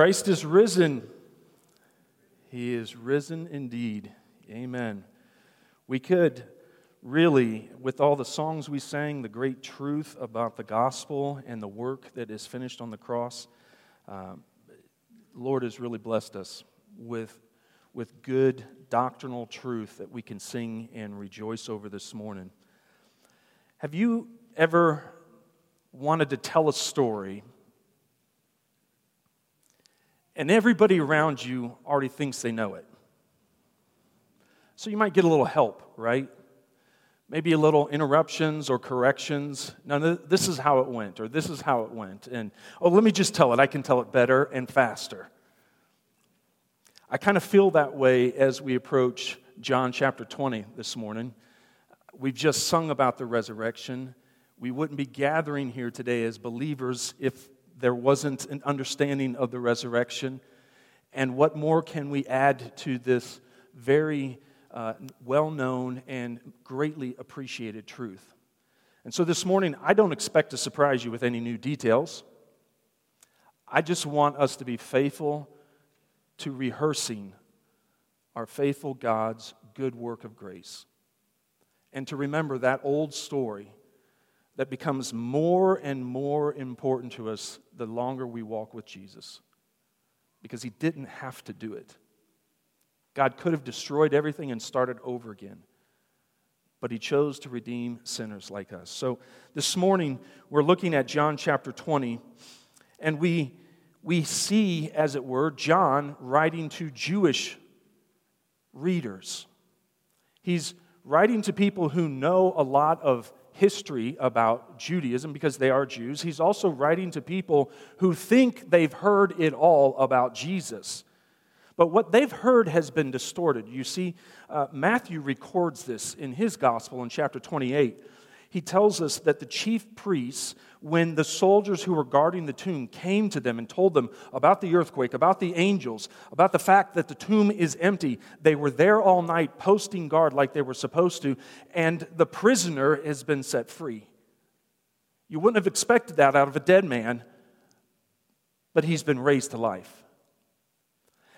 Christ is risen. He is risen indeed. Amen. We could really, with all the songs we sang, the great truth about the gospel and the work that is finished on the cross, uh, Lord has really blessed us with, with good doctrinal truth that we can sing and rejoice over this morning. Have you ever wanted to tell a story and everybody around you already thinks they know it? So you might get a little help, right? maybe a little interruptions or corrections. Now, this is how it went, or this is how it went. And, oh, let me just tell it. I can tell it better and faster. I kind of feel that way as we approach John chapter 20 this morning. We've just sung about the resurrection. We wouldn't be gathering here today as believers if there wasn't an understanding of the resurrection. And what more can we add to this very uh, well known and greatly appreciated truth. And so this morning, I don't expect to surprise you with any new details. I just want us to be faithful to rehearsing our faithful God's good work of grace. And to remember that old story that becomes more and more important to us the longer we walk with Jesus. Because he didn't have to do it. God could have destroyed everything and started over again. But he chose to redeem sinners like us. So this morning, we're looking at John chapter 20, and we, we see, as it were, John writing to Jewish readers. He's writing to people who know a lot of history about Judaism because they are Jews. He's also writing to people who think they've heard it all about Jesus. But what they've heard has been distorted. You see, uh, Matthew records this in his gospel in chapter 28. He tells us that the chief priests, when the soldiers who were guarding the tomb came to them and told them about the earthquake, about the angels, about the fact that the tomb is empty, they were there all night posting guard like they were supposed to, and the prisoner has been set free. You wouldn't have expected that out of a dead man, but he's been raised to life.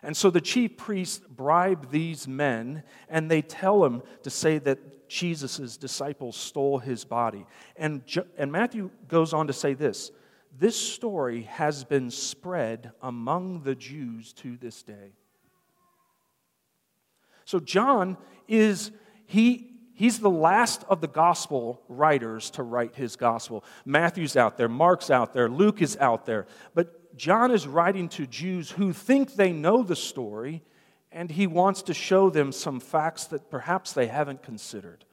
And so the chief priests bribe these men and they tell them to say that Jesus' disciples stole his body. And, and Matthew goes on to say this this story has been spread among the Jews to this day. So John is, he, He's the last of the gospel writers to write his gospel. Matthew's out there, Mark's out there, Luke is out there. But John is writing to Jews who think they know the story, and he wants to show them some facts that perhaps they haven't considered.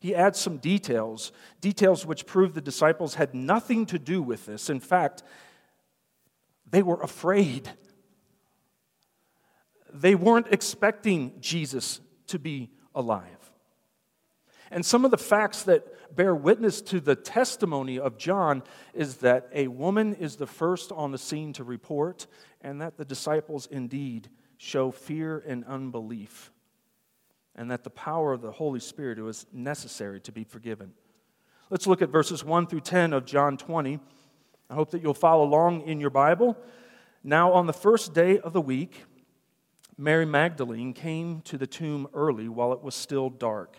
He adds some details, details which prove the disciples had nothing to do with this. In fact, they were afraid. They weren't expecting Jesus to be alive. And some of the facts that bear witness to the testimony of John is that a woman is the first on the scene to report, and that the disciples indeed show fear and unbelief, and that the power of the Holy Spirit was necessary to be forgiven. Let's look at verses 1 through 10 of John 20. I hope that you'll follow along in your Bible. Now, on the first day of the week, Mary Magdalene came to the tomb early while it was still dark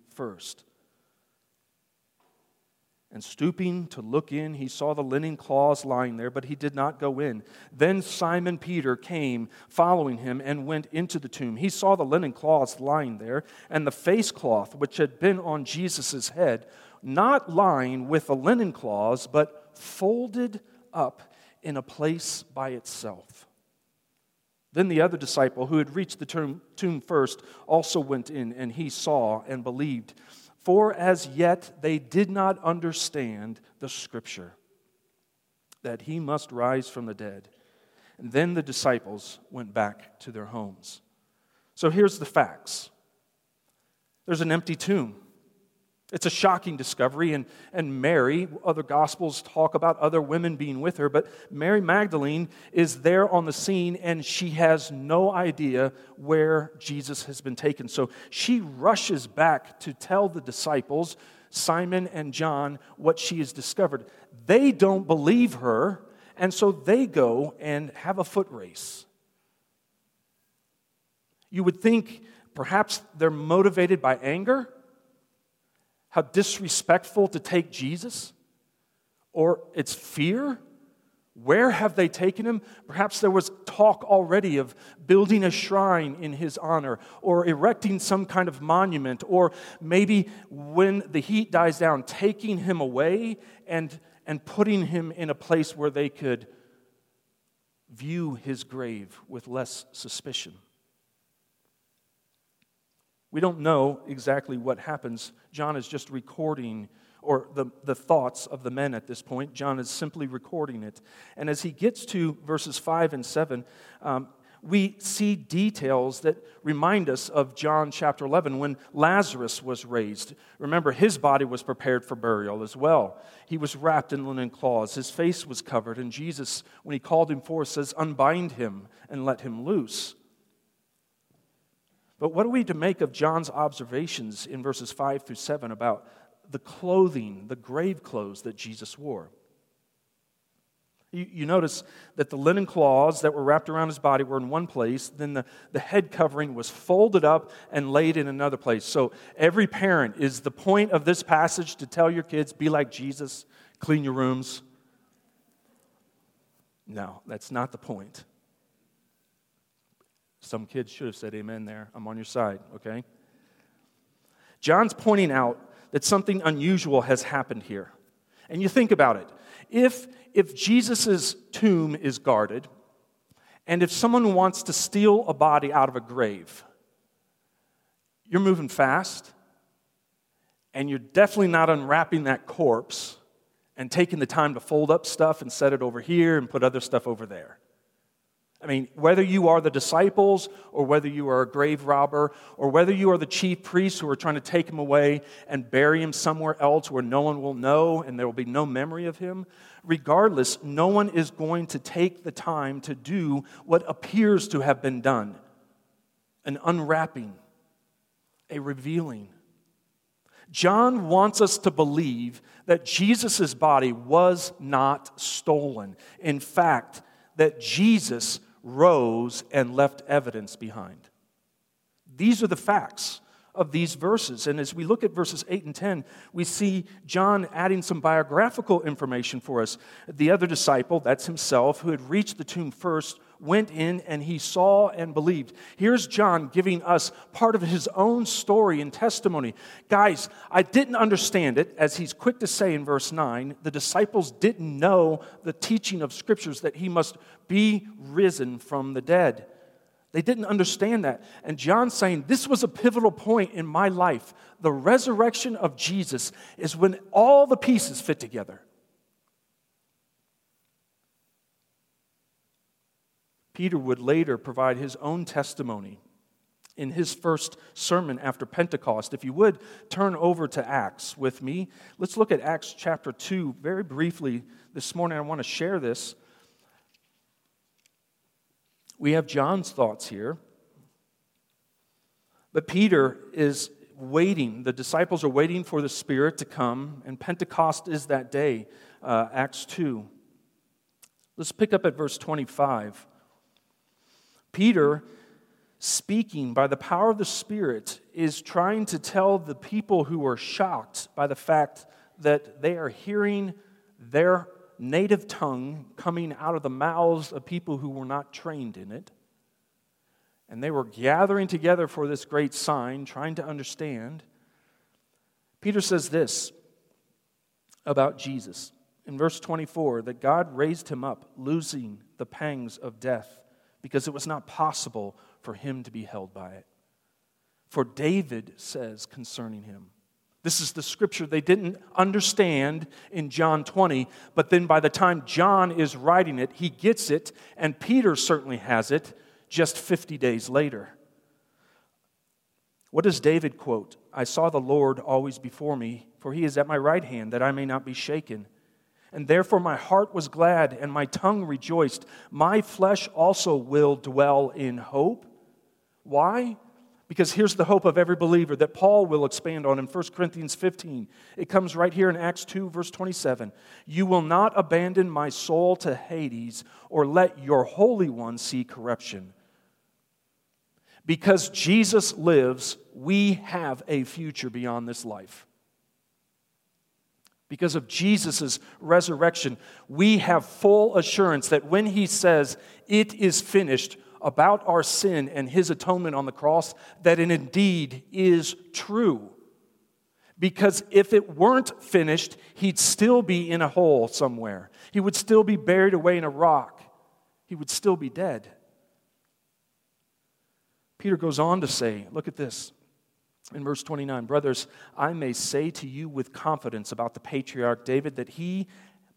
first. And stooping to look in, he saw the linen cloths lying there, but he did not go in. Then Simon Peter came, following him, and went into the tomb. He saw the linen cloths lying there, and the face cloth which had been on Jesus' head, not lying with the linen cloths, but folded up in a place by itself. Then the other disciple, who had reached the tomb, first, also went in, and he saw and believed. For as yet they did not understand the scripture that he must rise from the dead. And then the disciples went back to their homes. So here's the facts there's an empty tomb. It's a shocking discovery, and, and Mary, other gospels talk about other women being with her, but Mary Magdalene is there on the scene and she has no idea where Jesus has been taken. So she rushes back to tell the disciples, Simon and John, what she has discovered. They don't believe her, and so they go and have a foot race. You would think perhaps they're motivated by anger how disrespectful to take Jesus? Or it's fear? Where have they taken him? Perhaps there was talk already of building a shrine in his honor or erecting some kind of monument, or maybe when the heat dies down, taking him away and, and putting him in a place where they could view his grave with less suspicion. We don't know exactly what happens. John is just recording, or the, the thoughts of the men at this point. John is simply recording it. And as he gets to verses 5 and 7, um, we see details that remind us of John chapter 11 when Lazarus was raised. Remember, his body was prepared for burial as well. He was wrapped in linen cloths, his face was covered, and Jesus, when he called him forth, says, Unbind him and let him loose. But what are we to make of John's observations in verses 5 through 7 about the clothing, the grave clothes that Jesus wore? You, you, notice that the linen cloths that were wrapped around his body were in one place, then the, the head covering was folded up and laid in another place. So, every parent, is the point of this passage to tell your kids, be like Jesus, clean your rooms? No, that's not the point. Some kids should have said amen there. I'm on your side, okay? John's pointing out that something unusual has happened here. And you think about it. If, if Jesus' tomb is guarded, and if someone wants to steal a body out of a grave, you're moving fast, and you're definitely not unwrapping that corpse and taking the time to fold up stuff and set it over here and put other stuff over there. I mean, whether you are the disciples or whether you are a grave robber or whether you are the chief priests who are trying to take him away and bury him somewhere else where no one will know and there will be no memory of him, regardless, no one is going to take the time to do what appears to have been done an unwrapping, a revealing. John wants us to believe that Jesus' body was not stolen. In fact, that Jesus rose and left evidence behind. These are the facts of these verses. And as we look at verses 8 and 10, we see John adding some biographical information for us. The other disciple, that's himself, who had reached the tomb first, went in and he saw and believed. Here's John giving us part of his own story and testimony. Guys, I didn't understand it, as he's quick to say in verse 9. The disciples didn't know the teaching of scriptures that he must be risen from the dead. They didn't understand that. And John's saying, This was a pivotal point in my life. The resurrection of Jesus is when all the pieces fit together. Peter would later provide his own testimony in his first sermon after Pentecost. If you would turn over to Acts with me, let's look at Acts chapter 2 very briefly this morning. I want to share this. We have John's thoughts here. But Peter is waiting. The disciples are waiting for the Spirit to come, and Pentecost is that day, uh, Acts 2. Let's pick up at verse 25. Peter, speaking by the power of the Spirit, is trying to tell the people who are shocked by the fact that they are hearing their native tongue coming out of the mouths of people who were not trained in it. And they were gathering together for this great sign, trying to understand. Peter says this about Jesus in verse 24 that God raised him up, losing the pangs of death because it was not possible for him to be held by it. For David says concerning him, This is the scripture they didn't understand in John 20, but then by the time John is writing it, he gets it, and Peter certainly has it just 50 days later. What does David quote? I saw the Lord always before me, for he is at my right hand, that I may not be shaken. And therefore my heart was glad, and my tongue rejoiced. My flesh also will dwell in hope. Why? Because here's the hope of every believer that Paul will expand on in 1 Corinthians 15. It comes right here in Acts 2, verse 27. You will not abandon my soul to Hades or let your Holy One see corruption. Because Jesus lives, we have a future beyond this life. Because of Jesus' resurrection, we have full assurance that when he says, It is finished, about our sin and his atonement on the cross that it indeed is true. Because if it weren't finished, he'd still be in a hole somewhere. He would still be buried away in a rock. He would still be dead. Peter goes on to say, look at this in verse 29 Brothers, I may say to you with confidence about the patriarch David that he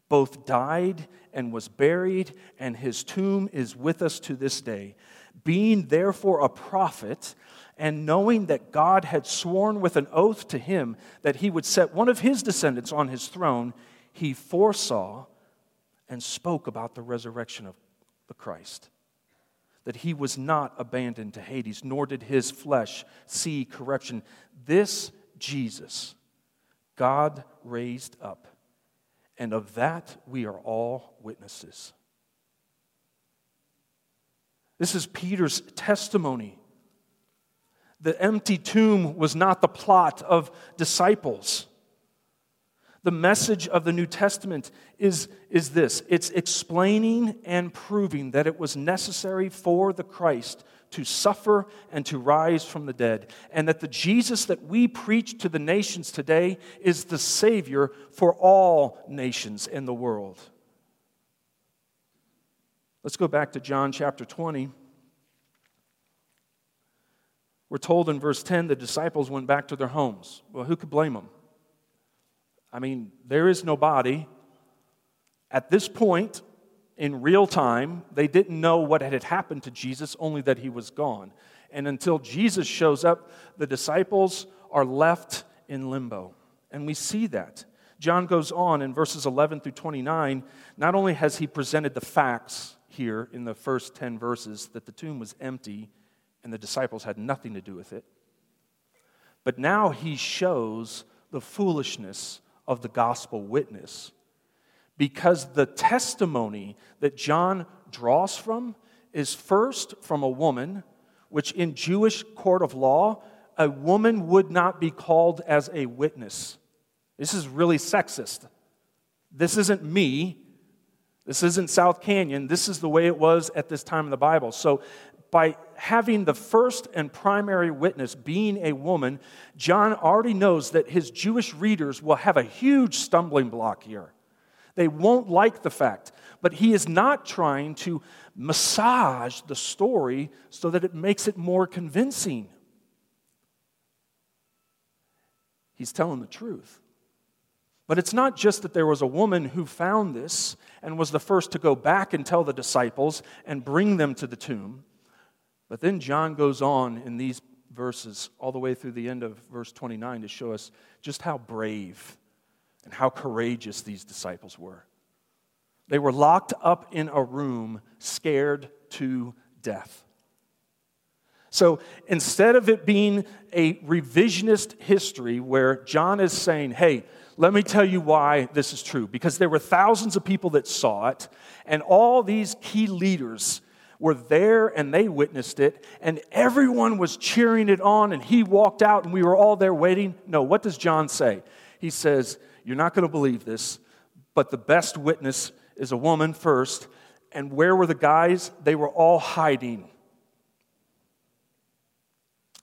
both died and was buried, and his tomb is with us to this day. Being therefore a prophet, and knowing that God had sworn with an oath to him that he would set one of his descendants on his throne, he foresaw and spoke about the resurrection of the Christ. That he was not abandoned to Hades, nor did his flesh see corruption. This Jesus, God raised up and of that we are all witnesses. This is Peter's testimony. The empty tomb was not the plot of disciples. The message of the New Testament is, is this it's explaining and proving that it was necessary for the Christ to suffer and to rise from the dead, and that the Jesus that we preach to the nations today is the Savior for all nations in the world. Let's go back to John chapter 20. We're told in verse 10 the disciples went back to their homes. Well, who could blame them? I mean, there is no body. At this point, in real time. They didn't know what had happened to Jesus, only that he was gone. And until Jesus shows up, the disciples are left in limbo. And we see that. John goes on in verses 11 through 29. Not only has he presented the facts here in the first 10 verses that the tomb was empty and the disciples had nothing to do with it, but now he shows the foolishness of the gospel witness because the testimony that John draws from is first from a woman, which in Jewish court of law, a woman would not be called as a witness. This is really sexist. This isn't me. This isn't South Canyon. This is the way it was at this time in the Bible. So, by having the first and primary witness being a woman, John already knows that his Jewish readers will have a huge stumbling block here. They won't like the fact. But he is not trying to massage the story so that it makes it more convincing. He's telling the truth. But it's not just that there was a woman who found this and was the first to go back and tell the disciples and bring them to the tomb. But then John goes on in these verses, all the way through the end of verse 29, to show us just how brave and how courageous these disciples were. They were locked up in a room, scared to death. So instead of it being a revisionist history where John is saying, hey, let me tell you why this is true, because there were thousands of people that saw it, and all these key leaders were there and they witnessed it, and everyone was cheering it on, and he walked out and we were all there waiting. No, what does John say? He says, you're not going to believe this, but the best witness is a woman first. And where were the guys? They were all hiding.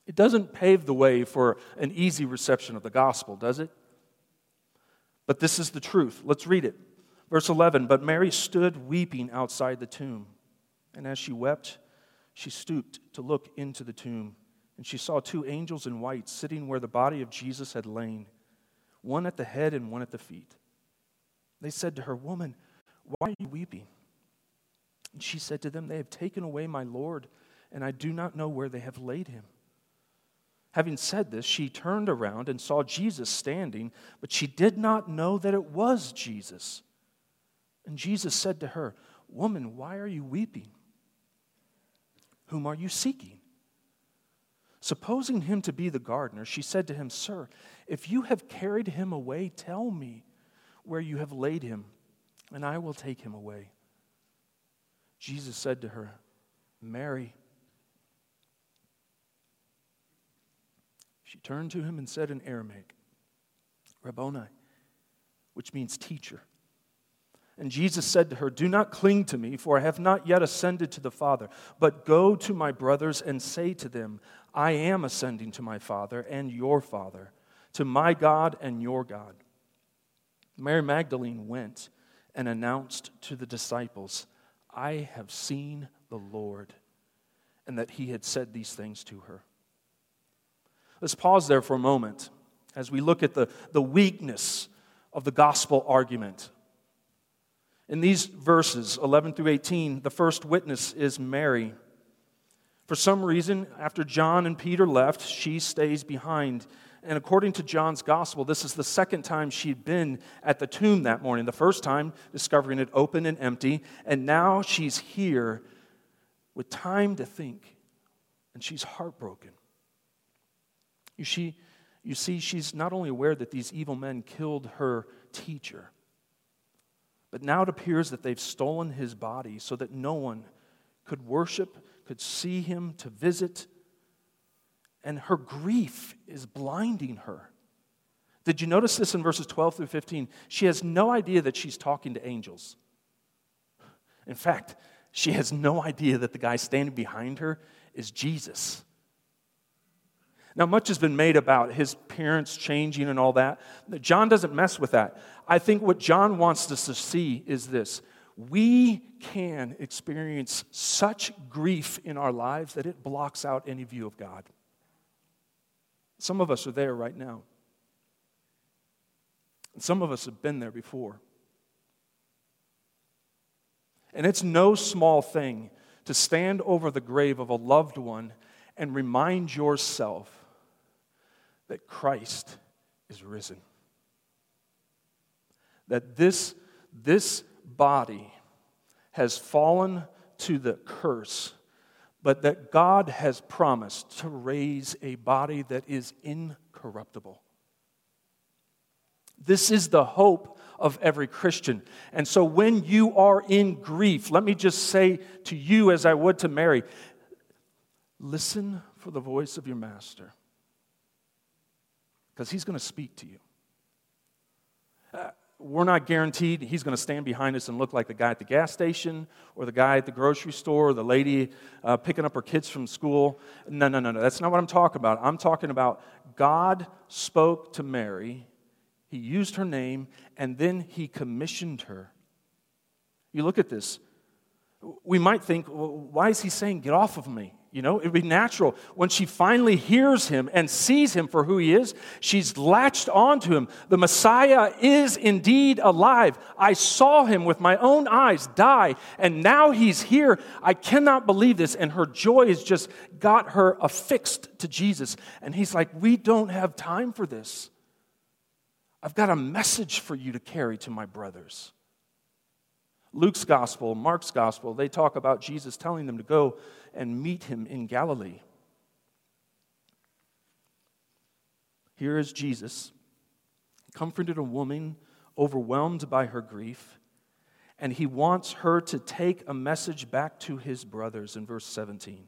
It doesn't pave the way for an easy reception of the gospel, does it? But this is the truth. Let's read it. Verse 11 But Mary stood weeping outside the tomb. And as she wept, she stooped to look into the tomb. And she saw two angels in white sitting where the body of Jesus had lain one at the head and one at the feet. They said to her, Woman, why are you weeping? And she said to them, They have taken away my Lord, and I do not know where they have laid him. Having said this, she turned around and saw Jesus standing, but she did not know that it was Jesus. And Jesus said to her, Woman, why are you weeping? Whom are you seeking? Supposing him to be the gardener, she said to him, Sir, if you have carried him away, tell me where you have laid him, and I will take him away. Jesus said to her, Mary. She turned to him and said in Aramaic, Rabboni, which means teacher. And Jesus said to her, Do not cling to me, for I have not yet ascended to the Father, but go to my brothers and say to them, I am ascending to my Father and your Father, to my God and your God. Mary Magdalene went and announced to the disciples, I have seen the Lord, and that he had said these things to her. Let's pause there for a moment as we look at the, the weakness of the gospel argument in these verses, 11 through 18, the first witness is Mary. For some reason, after John and Peter left, she stays behind. And according to John's gospel, this is the second time she'd been at the tomb that morning. The first time, discovering it open and empty. And now she's here with time to think. And she's heartbroken. You see, you see, she's not only aware that these evil men killed her teacher, but now it appears that they've stolen his body so that no one could worship, could see him, to visit. And her grief is blinding her. Did you notice this in verses 12 through 15? She has no idea that she's talking to angels. In fact, she has no idea that the guy standing behind her is Jesus. Now, much has been made about his parents changing and all that. John doesn't mess with that. I think what John wants us to see is this we can experience such grief in our lives that it blocks out any view of God. Some of us are there right now. And some of us have been there before. And it's no small thing to stand over the grave of a loved one and remind yourself that Christ is risen. That this, this body has fallen to the curse, but that God has promised to raise a body that is incorruptible. This is the hope of every Christian. And so when you are in grief, let me just say to you, as I would to Mary, listen for the voice of your master because he's going to speak to you. Uh, We're not guaranteed he's going to stand behind us and look like the guy at the gas station or the guy at the grocery store or the lady uh, picking up her kids from school. No, no, no, no. That's not what I'm talking about. I'm talking about God spoke to Mary, he used her name, and then he commissioned her. You look at this. We might think, well, why is he saying, get off of me? You know, it would be natural. When she finally hears him and sees him for who he is, she's latched onto him. The Messiah is indeed alive. I saw him with my own eyes die, and now he's here. I cannot believe this. And her joy has just got her affixed to Jesus. And he's like, We don't have time for this. I've got a message for you to carry to my brothers. Luke's gospel, Mark's gospel, they talk about Jesus telling them to go and meet him in Galilee. Here is Jesus, comforted a woman overwhelmed by her grief, and he wants her to take a message back to his brothers in verse 17.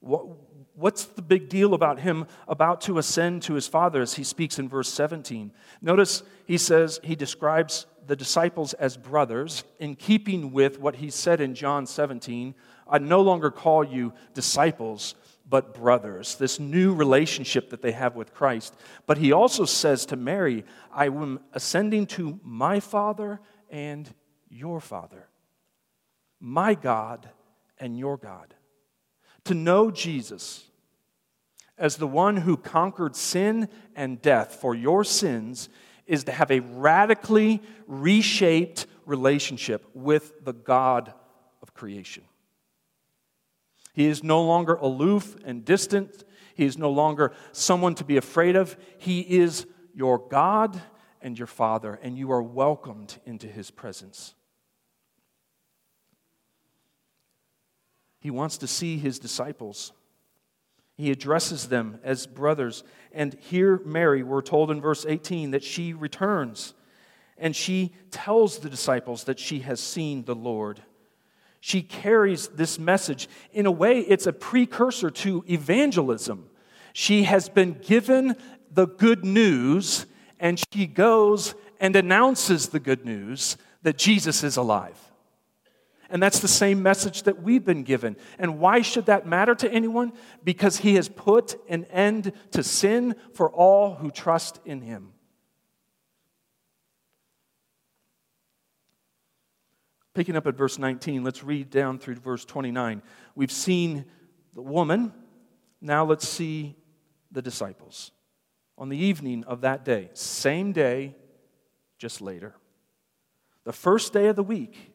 What, what's the big deal about him about to ascend to his father as he speaks in verse 17? Notice he says, he describes the disciples as brothers, in keeping with what he said in John 17 I no longer call you disciples, but brothers. This new relationship that they have with Christ. But he also says to Mary, I am ascending to my Father and your Father, my God and your God. To know Jesus as the one who conquered sin and death for your sins is to have a radically reshaped relationship with the God of creation. He is no longer aloof and distant. He is no longer someone to be afraid of. He is your God and your Father, and you are welcomed into His presence. He wants to see His disciples. He addresses them as brothers. And here, Mary, we're told in verse 18 that she returns and she tells the disciples that she has seen the Lord. She carries this message. In a way, it's a precursor to evangelism. She has been given the good news, and she goes and announces the good news that Jesus is alive. And that's the same message that we've been given. And why should that matter to anyone? Because he has put an end to sin for all who trust in him. Picking up at verse 19, let's read down through verse 29. We've seen the woman, now let's see the disciples. On the evening of that day, same day, just later, the first day of the week,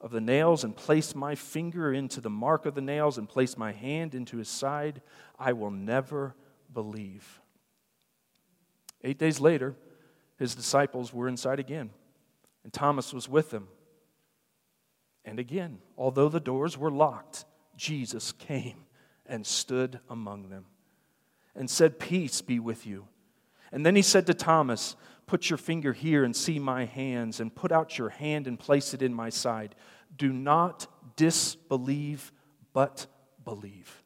of the nails and place my finger into the mark of the nails and place my hand into his side, I will never believe. Eight days later, his disciples were inside again, and Thomas was with them. And again, although the doors were locked, Jesus came and stood among them and said, Peace be with you. And then he said to Thomas, Put your finger here and see my hands, and put out your hand and place it in my side. Do not disbelieve, but believe.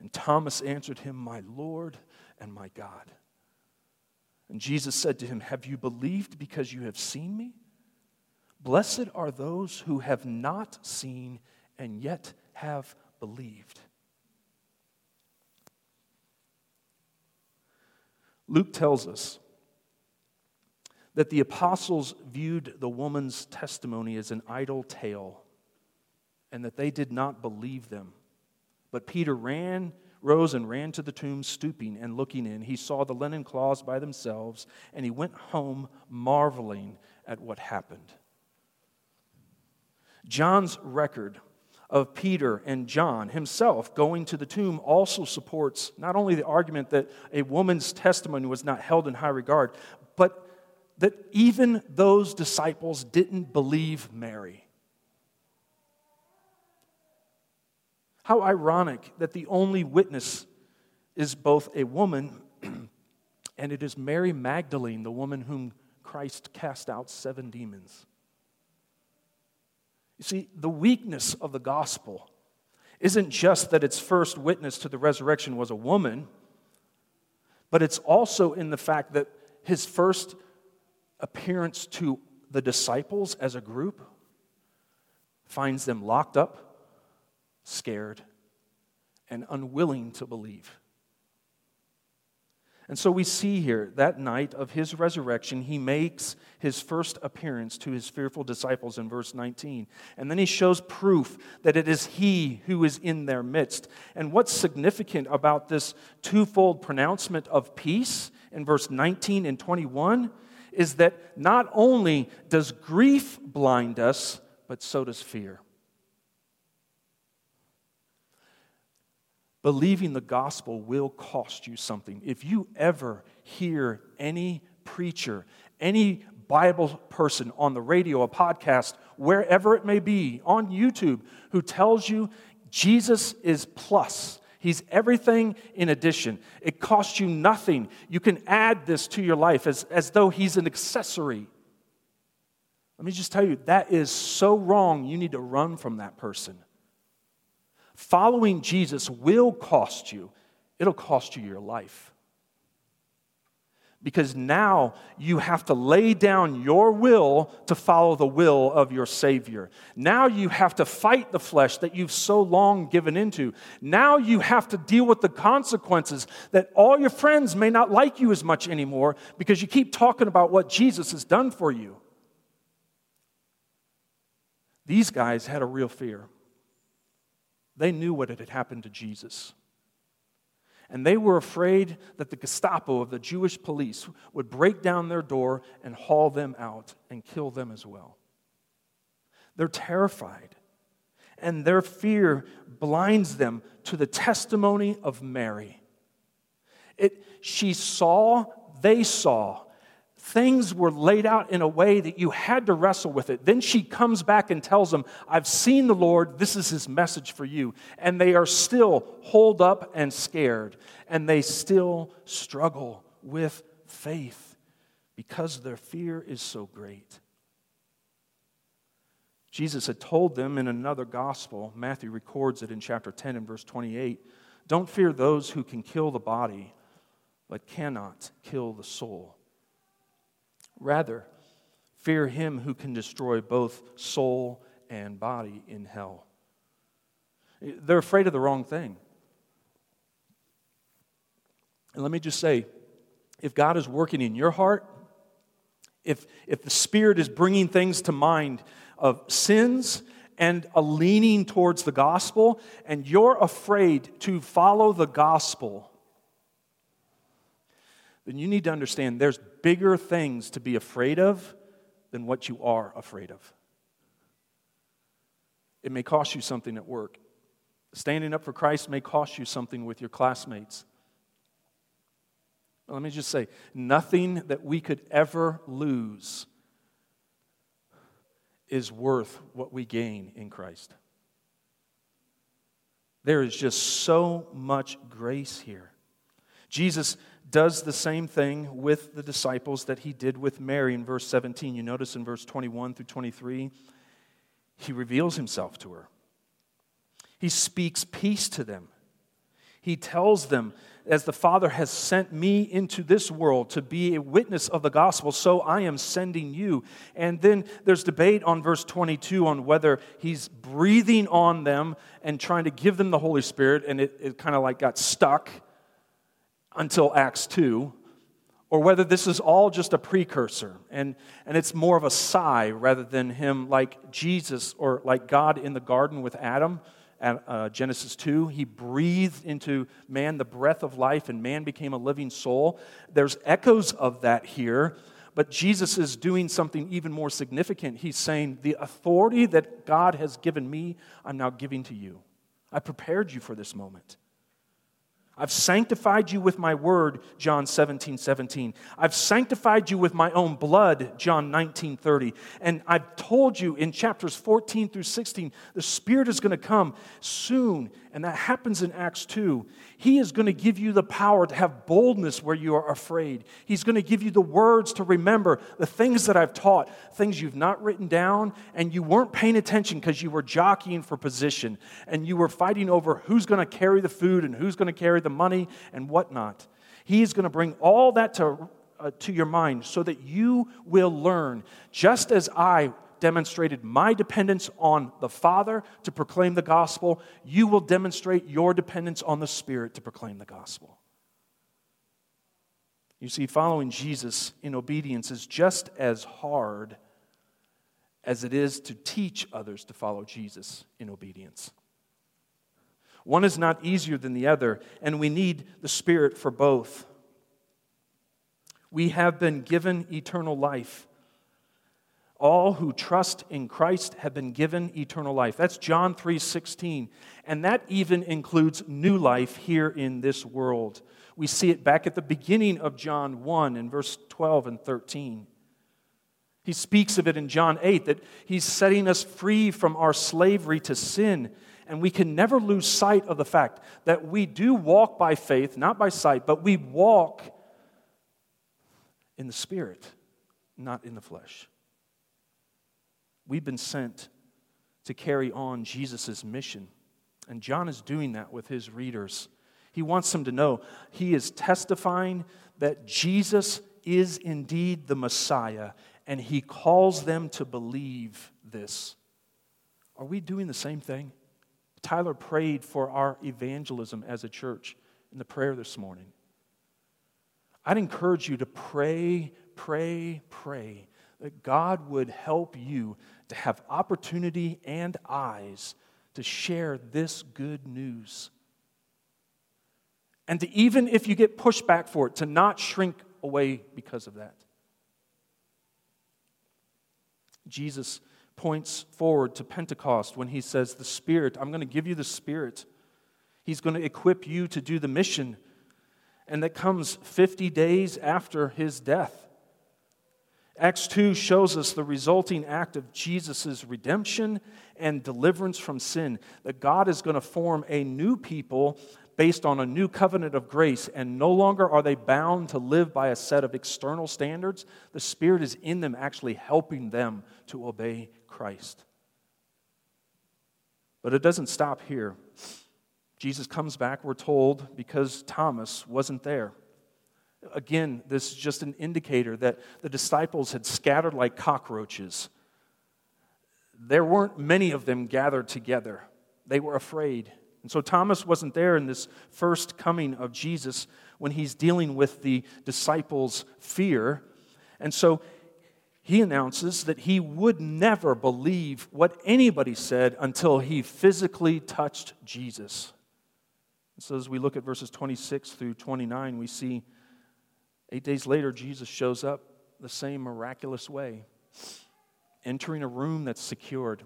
And Thomas answered him, My Lord and my God. And Jesus said to him, Have you believed because you have seen me? Blessed are those who have not seen and yet have believed. Luke tells us that the apostles viewed the woman's testimony as an idle tale and that they did not believe them. But Peter ran, rose and ran to the tomb, stooping and looking in. He saw the linen cloths by themselves, and he went home marveling at what happened. John's record of Peter and John himself going to the tomb also supports not only the argument that a woman's testimony was not held in high regard, that even those disciples didn't believe Mary. How ironic that the only witness is both a woman and it is Mary Magdalene, the woman whom Christ cast out seven demons. You see, the weakness of the gospel isn't just that its first witness to the resurrection was a woman, but it's also in the fact that his first appearance to the disciples as a group finds them locked up, scared, and unwilling to believe. And so we see here that night of his resurrection, he makes his first appearance to his fearful disciples in verse 19. And then he shows proof that it is he who is in their midst. And what's significant about this twofold pronouncement of peace in verse 19 and 21 is that not only does grief blind us, but so does fear. Believing the gospel will cost you something. If you ever hear any preacher, any Bible person on the radio, a podcast, wherever it may be, on YouTube, who tells you Jesus is plus. He's everything in addition. It costs you nothing. You can add this to your life as, as though he's an accessory. Let me just tell you, that is so wrong. You need to run from that person. Following Jesus will cost you, it'll cost you your life because now you have to lay down your will to follow the will of your Savior. Now you have to fight the flesh that you've so long given into. Now you have to deal with the consequences that all your friends may not like you as much anymore because you keep talking about what Jesus has done for you. These guys had a real fear. They knew what had happened to Jesus and they were afraid that the Gestapo of the Jewish police would break down their door and haul them out and kill them as well. They're terrified, and their fear blinds them to the testimony of Mary. It, she saw, they saw, things were laid out in a way that you had to wrestle with it. Then she comes back and tells them, I've seen the Lord, this is his message for you. And they are still holed up and scared, and they still struggle with faith because their fear is so great. Jesus had told them in another gospel, Matthew records it in chapter 10 and verse 28 Don't fear those who can kill the body, but cannot kill the soul. Rather, fear him who can destroy both soul and body in hell. They're afraid of the wrong thing. And let me just say if God is working in your heart, if, if the Spirit is bringing things to mind of sins and a leaning towards the gospel, and you're afraid to follow the gospel, then you need to understand there's bigger things to be afraid of than what you are afraid of. It may cost you something at work. Standing up for Christ may cost you something with your classmates. Let me just say nothing that we could ever lose is worth what we gain in Christ. There is just so much grace here. Jesus does the same thing with the disciples that he did with Mary in verse 17. You notice in verse 21 through 23, he reveals himself to her. He speaks peace to them. He tells them, as the Father has sent me into this world to be a witness of the gospel, so I am sending you. And then there's debate on verse 22 on whether he's breathing on them and trying to give them the Holy Spirit, and it, it kind of like got stuck until Acts 2, or whether this is all just a precursor and, and it's more of a sigh rather than him like Jesus or like God in the garden with Adam. At, uh, Genesis 2, he breathed into man the breath of life, and man became a living soul. There's echoes of that here, but Jesus is doing something even more significant. He's saying, The authority that God has given me, I'm now giving to you. I prepared you for this moment. I've sanctified you with my word, John 17, 17. I've sanctified you with my own blood, John 19, 30. And I've told you in chapters 14 through 16, the Spirit is going to come soon, and that happens in Acts 2. He is going to give you the power to have boldness where you are afraid. He's going to give you the words to remember the things that I've taught, things you've not written down, and you weren't paying attention because you were jockeying for position, and you were fighting over who's going to carry the food and who's going to carry the money and whatnot. He is going to bring all that to, uh, to your mind so that you will learn, just as I demonstrated my dependence on the Father to proclaim the gospel, you will demonstrate your dependence on the Spirit to proclaim the gospel. You see, following Jesus in obedience is just as hard as it is to teach others to follow Jesus in obedience. One is not easier than the other, and we need the Spirit for both. We have been given eternal life. All who trust in Christ have been given eternal life. That's John 3:16. And that even includes new life here in this world. We see it back at the beginning of John 1 in verse 12 and 13. He speaks of it in John 8 that he's setting us free from our slavery to sin. And we can never lose sight of the fact that we do walk by faith, not by sight, but we walk in the Spirit, not in the flesh. We've been sent to carry on Jesus' mission. And John is doing that with his readers. He wants them to know he is testifying that Jesus is indeed the Messiah and he calls them to believe this. Are we doing the same thing? Tyler prayed for our evangelism as a church in the prayer this morning. I'd encourage you to pray, pray, pray that God would help you to have opportunity and eyes to share this good news. And to even if you get pushback for it, to not shrink away because of that. Jesus points forward to Pentecost when he says, The Spirit, I'm going to give you the Spirit. He's going to equip you to do the mission. And that comes 50 days after his death. Acts 2 shows us the resulting act of Jesus' redemption and deliverance from sin, that God is going to form a new people based on a new covenant of grace, and no longer are they bound to live by a set of external standards. The Spirit is in them, actually helping them to obey Christ. But it doesn't stop here. Jesus comes back, we're told, because Thomas wasn't there. Again, this is just an indicator that the disciples had scattered like cockroaches. There weren't many of them gathered together. They were afraid. And so Thomas wasn't there in this first coming of Jesus when he's dealing with the disciples' fear. And so he announces that he would never believe what anybody said until he physically touched Jesus. so as we look at verses 26 through 29, we see eight days later, Jesus shows up the same miraculous way, entering a room that's secured.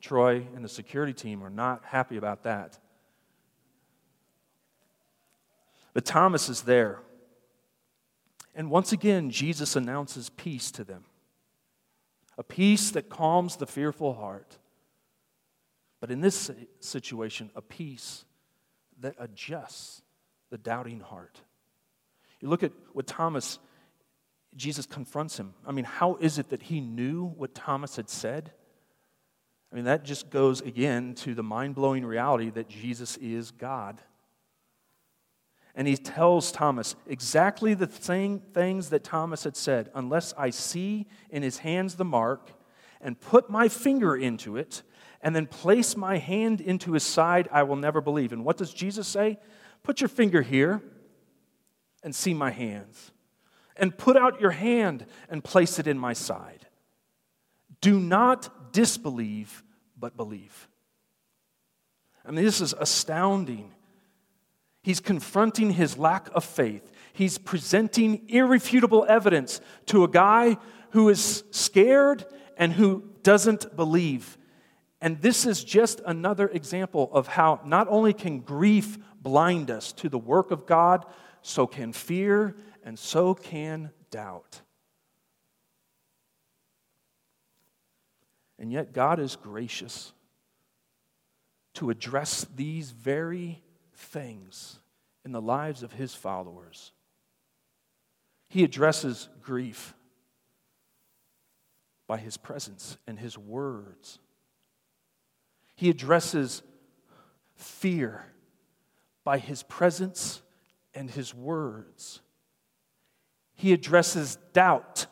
Troy and the security team are not happy about that. But Thomas is there. And once again, Jesus announces peace to them a peace that calms the fearful heart. But in this situation, a peace that adjusts the doubting heart. You look at what Thomas, Jesus confronts him. I mean, how is it that he knew what Thomas had said? I mean, that just goes again to the mind blowing reality that Jesus is God. And he tells Thomas exactly the same things that Thomas had said unless I see in his hands the mark and put my finger into it and then place my hand into his side, I will never believe. And what does Jesus say? Put your finger here and see my hands. And put out your hand and place it in my side. Do not disbelieve, but believe. I mean, this is astounding. He's confronting his lack of faith. He's presenting irrefutable evidence to a guy who is scared and who doesn't believe. And this is just another example of how not only can grief blind us to the work of God, so can fear and so can doubt. And yet, God is gracious to address these very things in the lives of his followers. He addresses grief by his presence and his words. He addresses fear by his presence and his words. He addresses doubt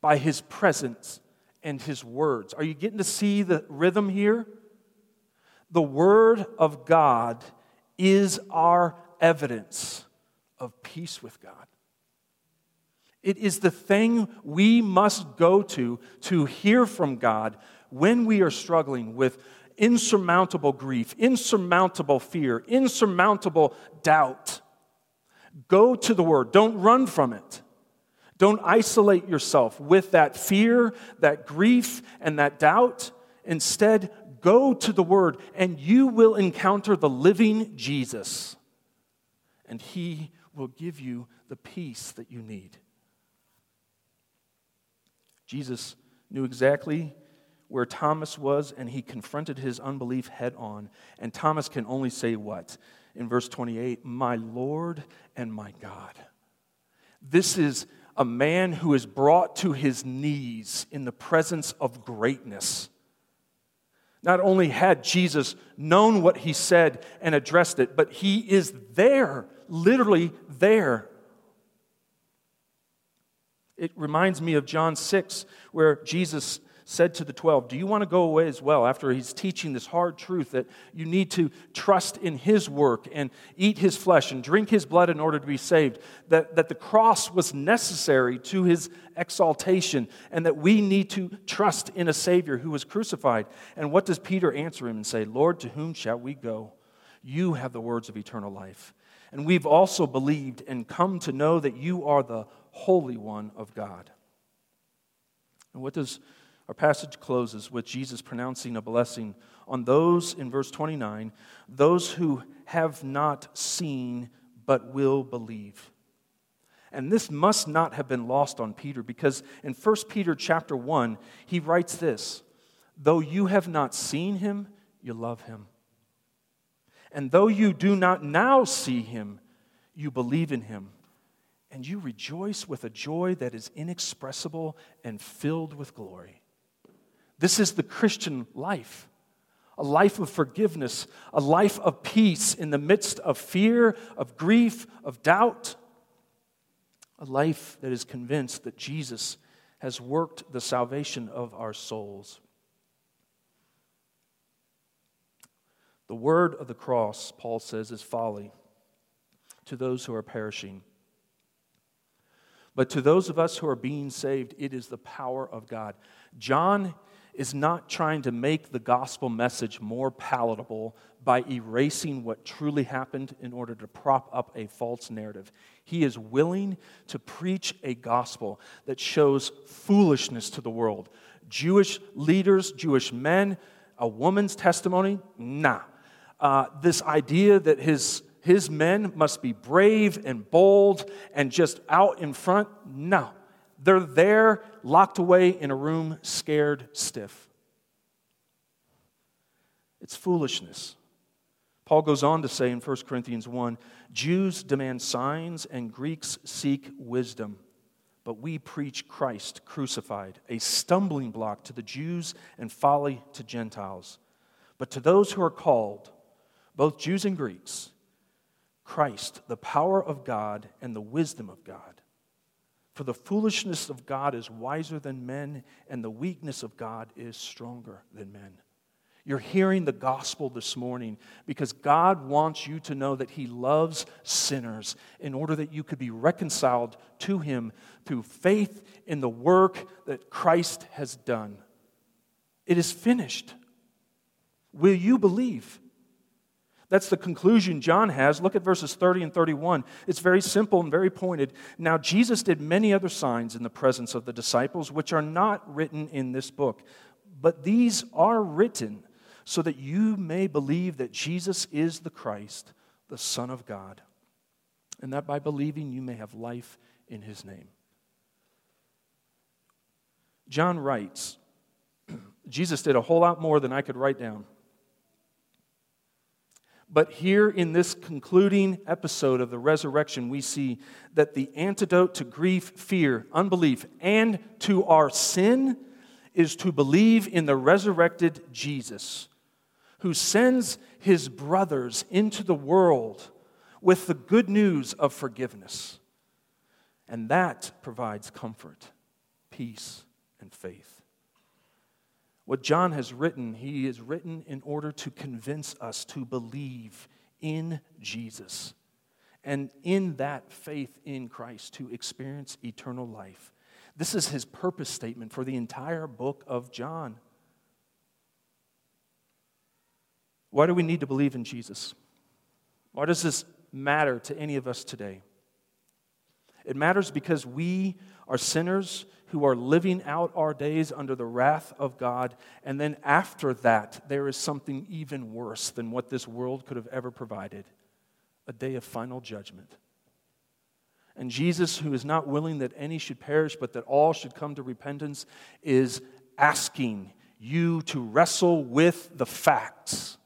by his presence and his words. Are you getting to see the rhythm here? The word of God is our evidence of peace with God. It is the thing we must go to to hear from God when we are struggling with insurmountable grief, insurmountable fear, insurmountable doubt. Go to the Word. Don't run from it. Don't isolate yourself with that fear, that grief, and that doubt. Instead, go to the Word and you will encounter the living Jesus. And He will give you the peace that you need. Jesus knew exactly where Thomas was, and he confronted his unbelief head on. And Thomas can only say what? In verse 28 My Lord and my God. This is a man who is brought to his knees in the presence of greatness. Not only had Jesus known what he said and addressed it, but he is there, literally there. It reminds me of John 6, where Jesus said to the 12, Do you want to go away as well? After he's teaching this hard truth that you need to trust in his work and eat his flesh and drink his blood in order to be saved, that, that the cross was necessary to his exaltation, and that we need to trust in a Savior who was crucified. And what does Peter answer him and say? Lord, to whom shall we go? You have the words of eternal life. And we've also believed and come to know that you are the Holy One of God. And what does our passage closes with Jesus pronouncing a blessing on those, in verse 29, those who have not seen but will believe. And this must not have been lost on Peter because in 1 Peter chapter 1, he writes this Though you have not seen him, you love him. And though you do not now see him, you believe in him. And you rejoice with a joy that is inexpressible and filled with glory. This is the Christian life a life of forgiveness, a life of peace in the midst of fear, of grief, of doubt, a life that is convinced that Jesus has worked the salvation of our souls. The word of the cross, Paul says, is folly to those who are perishing. But to those of us who are being saved, it is the power of God. John is not trying to make the gospel message more palatable by erasing what truly happened in order to prop up a false narrative. He is willing to preach a gospel that shows foolishness to the world. Jewish leaders, Jewish men, a woman's testimony, nah. Uh, this idea that his, his men must be brave and bold and just out in front, no. They're there, locked away in a room, scared stiff. It's foolishness. Paul goes on to say in 1 Corinthians 1 Jews demand signs and Greeks seek wisdom, but we preach Christ crucified, a stumbling block to the Jews and folly to Gentiles. But to those who are called, both Jews and Greeks, Christ, the power of God and the wisdom of God. For the foolishness of God is wiser than men, and the weakness of God is stronger than men. You're hearing the gospel this morning because God wants you to know that He loves sinners in order that you could be reconciled to Him through faith in the work that Christ has done. It is finished. Will you believe? That's the conclusion John has. Look at verses 30 and 31. It's very simple and very pointed. Now, Jesus did many other signs in the presence of the disciples, which are not written in this book, but these are written so that you may believe that Jesus is the Christ, the Son of God, and that by believing you may have life in his name. John writes, Jesus did a whole lot more than I could write down. But here in this concluding episode of the resurrection, we see that the antidote to grief, fear, unbelief, and to our sin is to believe in the resurrected Jesus, who sends his brothers into the world with the good news of forgiveness. And that provides comfort, peace, and faith. What John has written, he has written in order to convince us to believe in Jesus and in that faith in Christ to experience eternal life. This is his purpose statement for the entire book of John. Why do we need to believe in Jesus? Why does this matter to any of us today? It matters because we are sinners who are living out our days under the wrath of God. And then after that, there is something even worse than what this world could have ever provided a day of final judgment. And Jesus, who is not willing that any should perish, but that all should come to repentance, is asking you to wrestle with the facts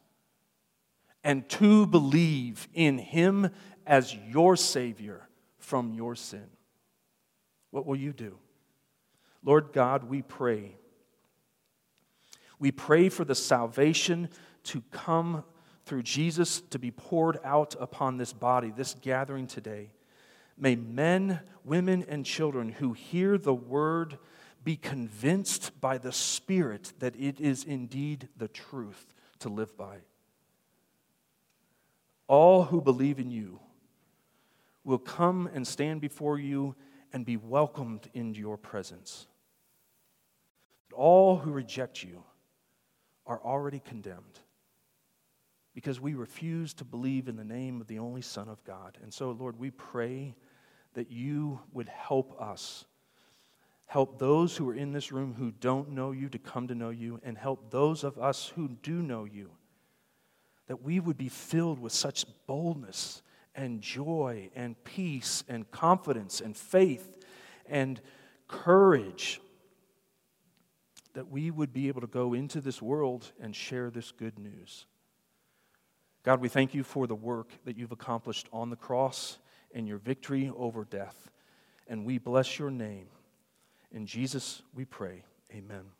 and to believe in Him as your Savior from your sin. What will you do? Lord God, we pray. We pray for the salvation to come through Jesus to be poured out upon this body, this gathering today. May men, women, and children who hear the word be convinced by the Spirit that it is indeed the truth to live by. All who believe in you will come and stand before you and be welcomed into your presence. All who reject you are already condemned because we refuse to believe in the name of the only Son of God. And so, Lord, we pray that you would help us. Help those who are in this room who don't know you to come to know you, and help those of us who do know you, that we would be filled with such boldness and joy and peace and confidence and faith and courage that we would be able to go into this world and share this good news. God, we thank you for the work that you've accomplished on the cross and your victory over death. And we bless your name. In Jesus we pray. Amen.